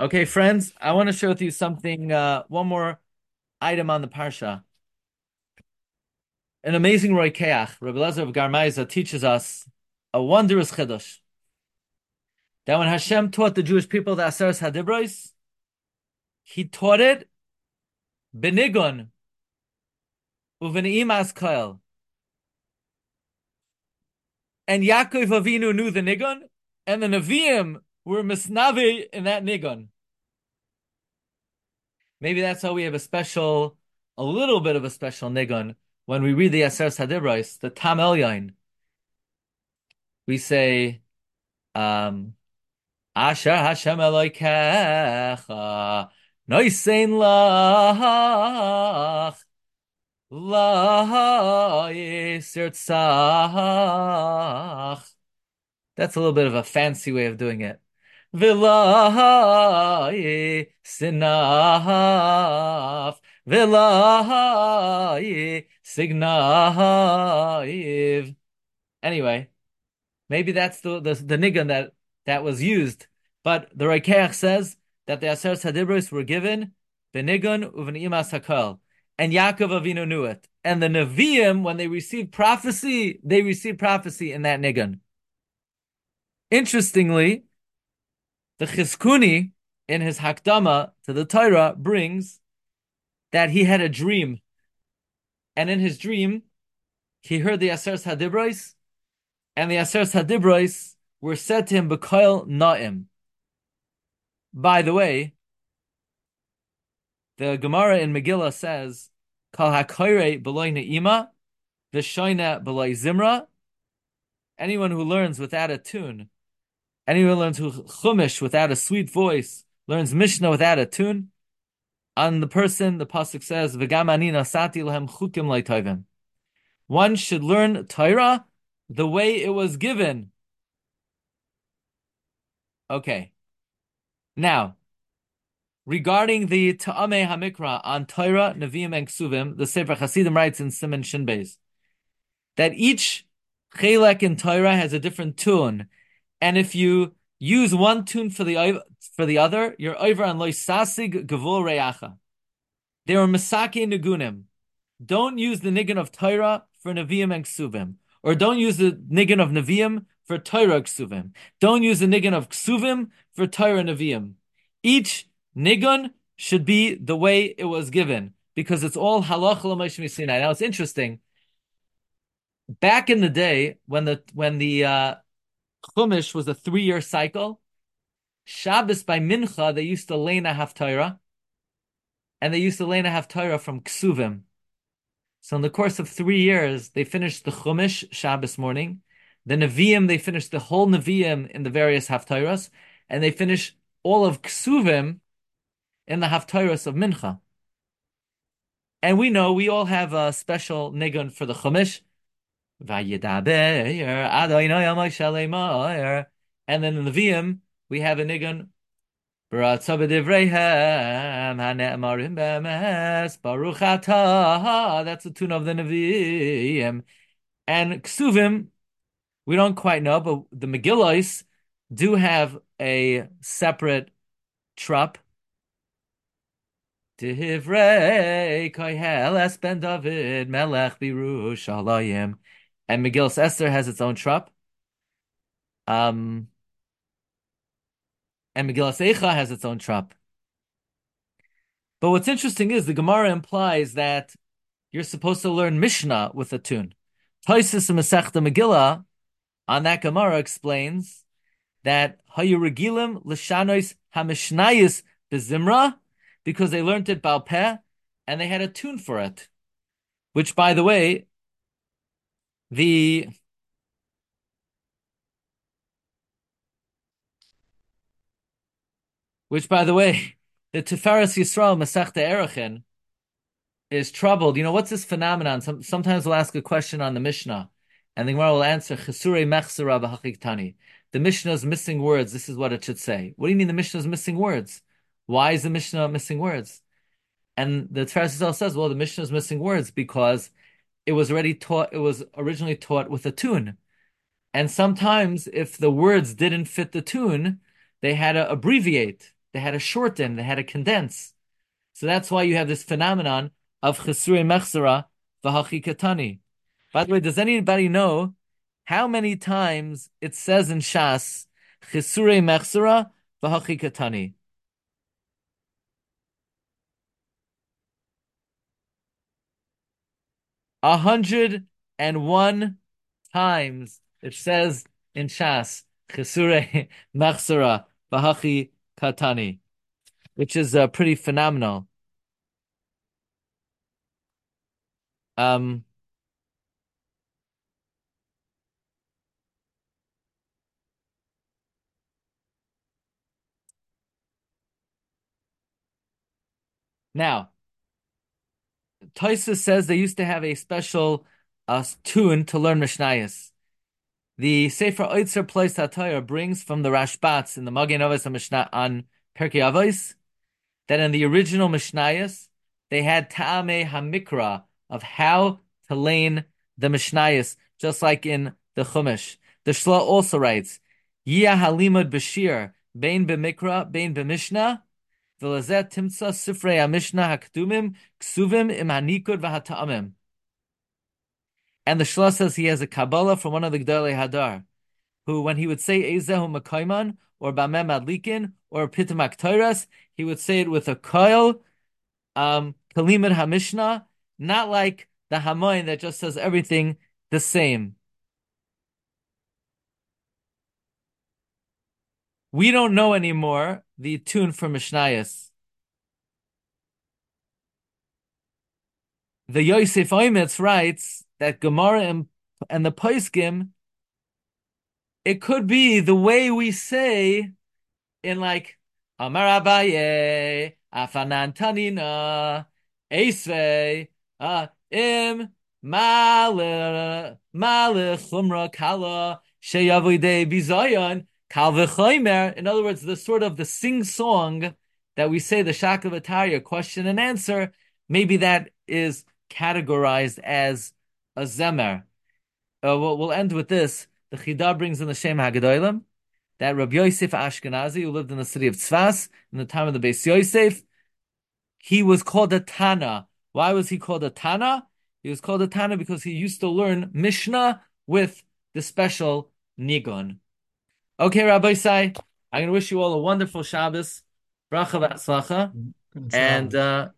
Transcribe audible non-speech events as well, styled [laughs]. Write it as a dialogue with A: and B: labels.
A: Okay, friends, I want to share with you something, uh, one more item on the Parsha. An amazing Roikeach, Rabbi Lezer of Garmaiza, teaches us a wondrous Chiddush. That when Hashem taught the Jewish people the Aseres Hadibros, he taught it benigun uvenimas koil. And Yaakov Avinu knew the nigun, and the Nevi'im were misnavi in that nigun. Maybe that's how we have a special, a little bit of a special nigun when we read the Aseres Hadibros, the Tam Elyain. We say, um, Asher Hashem Eloikecha Noisein lach That's a little bit of a fancy way of doing it. Vilahi sinaf Vilahi signahiv Anyway, maybe that's the, the, the nigun that, that was used. But the Reikeach says that the Aser Hadibros were given benigun uvenimas hakol. And Yaakov Avinu knew it. And the Nevi'im, when they received prophecy, they received prophecy in that nigun. Interestingly, the Chizkuni, in his Hakdama to the Torah, brings that he had a dream. And in his dream, he heard the Aser Hadibros, and the Aseres Hadibros were said to him Bekoil Na'im. By the way, the Gemara in Megillah says, Kal HaKoire B'loi Ne'ima, V'shoina B'loi Zimra. Anyone who learns without a tune, anyone learns Chumash without a sweet voice, learns Mishnah without a tune, on the person, the Pasuk says, V'gam ani nasati lahem chukim leitovim. One should learn Torah the way it was given. Okay. Now, regarding the Ta'ameh HaMikra on Torah, Nevi'im, and Ksuvim, the Sefer Hasidim writes in Simon Shinbeis that each Chelek in Torah has a different tune. And if you use one tune for the for the other, you're over on Loisasig Gavul Reacha. They were Misake Nugunim. Don't use the nigun of Torah for Nevi'im and Ksuvim. Or don't use the nigun of Nevi'im for Torah Ksuvim. Don't use the nigun of Ksuvim for Torah Nevi'im. Each nigun should be the way it was given because it's all halach l'moshe. Now it's interesting. Back in the day when the when the uh, Chumash was a three year cycle, Shabbos by Mincha they used to lena haftarah, and they used to lena haftarah from Ksuvim. So in the course of three years, they finished the Chumash Shabbos morning. The Nevi'im, they finished the whole Nevi'im in the various Haftarahs, and they finished all of Ksuvim in the Haftarahs of Mincha. And we know we all have a special nigun for the Chumash. And then in the Nevi'im, we have a nigun That's the tune of the Nevi'im. And Ksuvim, we don't quite know, but the Megillos do have a separate trup. Divrei Koyhel Es Ben David Melech Birushalayim. And Megillah Esther has its own trup. Um, and Megillah Eicha has its own trup. But what's interesting is the Gemara implies that you're supposed to learn Mishnah with a tune. Toisus Masechta Megillah on that Gemara explains that Hayuragilim Lashanois Hamishnayis Bezimra because they learned it Balpeh and they had a tune for it. Which, by the way, the Which, by the way, [laughs] the Tiferes Yisrael Masechta Erechin is troubled. You know, what's this phenomenon? Some, sometimes we'll ask a question on the Mishnah, and the Gemara will answer, Chesure Mechsera B'Hachiktani. The Mishnah is missing words. This is what it should say. What do you mean the Mishnah is missing words? Why is the Mishnah missing words? And the Tiferes Yisrael says, well, the Mishnah is missing words because it was already taught it was originally taught with a tune. And sometimes if the words didn't fit the tune they had to abbreviate they had to shorten they had to condense. So that's why you have this phenomenon of chesure mechsara v'hachikatani by the way does anybody know how many times it says in shas chesure mechsara v'hachikatani 101 times it says in Shas, Chesure [laughs] Machsara Bahachi Katani, which is uh, pretty phenomenal. Um, now, Taisa says they used to have a special uh, tune to learn Mishnayos. The Sefer Oitzer Place Hatayr brings from the Rashbats in the Magen Avos Mishnah on Perkei Avos that in the original Mishnayos they had Ta'ame Hamikra of how to lane the Mishnayos, just like in the Chumash. The Shla also writes, Yia Halimud Bashir, Bain B'Mikra, Bain B'Mishnah, And the Shla says he has a Kabbalah from one of the Gdalei Hadar, who when he would say Ezehu Makaiman, or Bamem Adlikin, or Pitim Aktoiras, he would say it with a koil, um, Kalimid HaMishnah, not like the Hamoin that just says everything the same. We don't know anymore the tune for Mishnayos. The Yosef Oimetz writes that Gemara and, and the Poiskim, it could be the way we say in like Amar Abaye, Afanan Tanina, Esve, uh, Im, Malach, Malach, Chumra, Kala, Sheyavide, Bizayan, In other words, the sort of the sing song that we say the Shakavataya question and answer, maybe that is categorized as a zemer. Uh, we'll, we'll, end with this. The Chida brings in the Shem Hagadolim that Rabbi Yosef Ashkenazi, who lived in the city of Tzfas in the time of the Beis Yosef, he was called a Tana. Why was he called a Tana? He was called a Tana because he used to learn Mishnah with the special Nigun. Okay, Rabbi Sai, I'm going to wish you all a wonderful Shabbos, bracha v'atzlacha, and uh,